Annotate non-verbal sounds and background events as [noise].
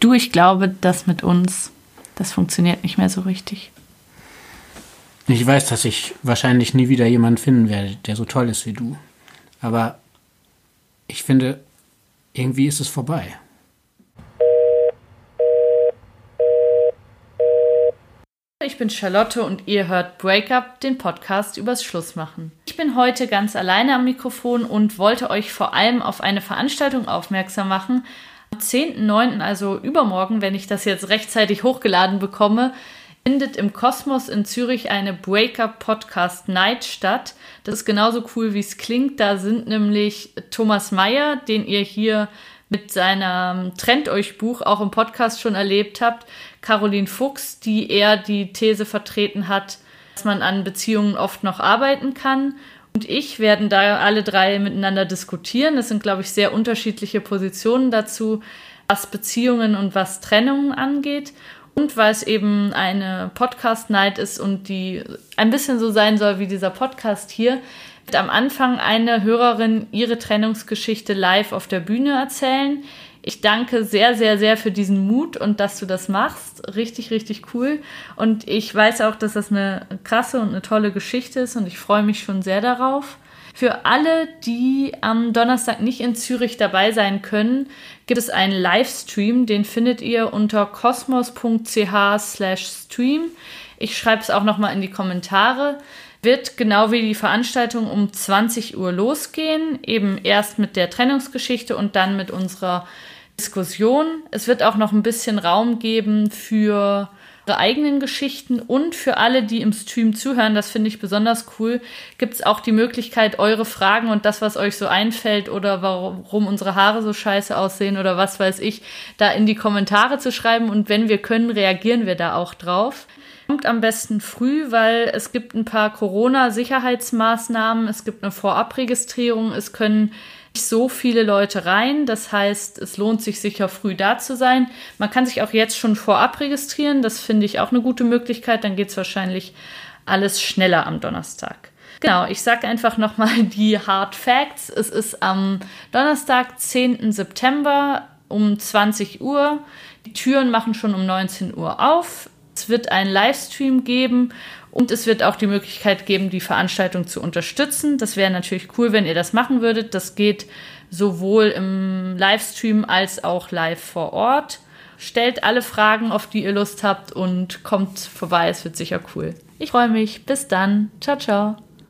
Du, ich glaube, das mit uns, das funktioniert nicht mehr so richtig. Ich weiß, dass ich wahrscheinlich nie wieder jemanden finden werde, der so toll ist wie du. Aber ich finde, irgendwie ist es vorbei. Ich bin Charlotte und ihr hört Breakup, den Podcast übers Schlussmachen. Ich bin heute ganz alleine am Mikrofon und wollte euch vor allem auf eine Veranstaltung aufmerksam machen. Am 10.09., also übermorgen, wenn ich das jetzt rechtzeitig hochgeladen bekomme, findet im Kosmos in Zürich eine Breakup Podcast Night statt. Das ist genauso cool, wie es klingt. Da sind nämlich Thomas Meyer, den ihr hier mit seinem Trennt euch Buch auch im Podcast schon erlebt habt, Caroline Fuchs, die eher die These vertreten hat, dass man an Beziehungen oft noch arbeiten kann. Und ich werden da alle drei miteinander diskutieren. Es sind, glaube ich, sehr unterschiedliche Positionen dazu, was Beziehungen und was Trennungen angeht. Und weil es eben eine Podcast-Night ist und die ein bisschen so sein soll wie dieser Podcast hier, wird am Anfang eine Hörerin ihre Trennungsgeschichte live auf der Bühne erzählen. Ich danke sehr, sehr, sehr für diesen Mut und dass du das machst. Richtig, richtig cool. Und ich weiß auch, dass das eine krasse und eine tolle Geschichte ist und ich freue mich schon sehr darauf. Für alle, die am Donnerstag nicht in Zürich dabei sein können, gibt es einen Livestream. Den findet ihr unter kosmos.ch/stream. Ich schreibe es auch nochmal in die Kommentare wird genau wie die Veranstaltung um 20 Uhr losgehen, eben erst mit der Trennungsgeschichte und dann mit unserer Diskussion. Es wird auch noch ein bisschen Raum geben für ihre eigenen Geschichten und für alle, die im Stream zuhören, das finde ich besonders cool, gibt es auch die Möglichkeit, eure Fragen und das, was euch so einfällt oder warum unsere Haare so scheiße aussehen oder was weiß ich, da in die Kommentare zu schreiben und wenn wir können, reagieren wir da auch drauf. Kommt am besten früh, weil es gibt ein paar Corona-Sicherheitsmaßnahmen, es gibt eine Vorabregistrierung, es können so viele Leute rein. Das heißt, es lohnt sich sicher früh da zu sein. Man kann sich auch jetzt schon vorab registrieren. Das finde ich auch eine gute Möglichkeit. Dann geht es wahrscheinlich alles schneller am Donnerstag. Genau, ich sage einfach nochmal [laughs] die Hard Facts. Es ist am Donnerstag, 10. September um 20 Uhr. Die Türen machen schon um 19 Uhr auf. Es wird einen Livestream geben und es wird auch die Möglichkeit geben, die Veranstaltung zu unterstützen. Das wäre natürlich cool, wenn ihr das machen würdet. Das geht sowohl im Livestream als auch live vor Ort. Stellt alle Fragen, auf die ihr Lust habt und kommt vorbei. Es wird sicher cool. Ich freue mich. Bis dann. Ciao, ciao.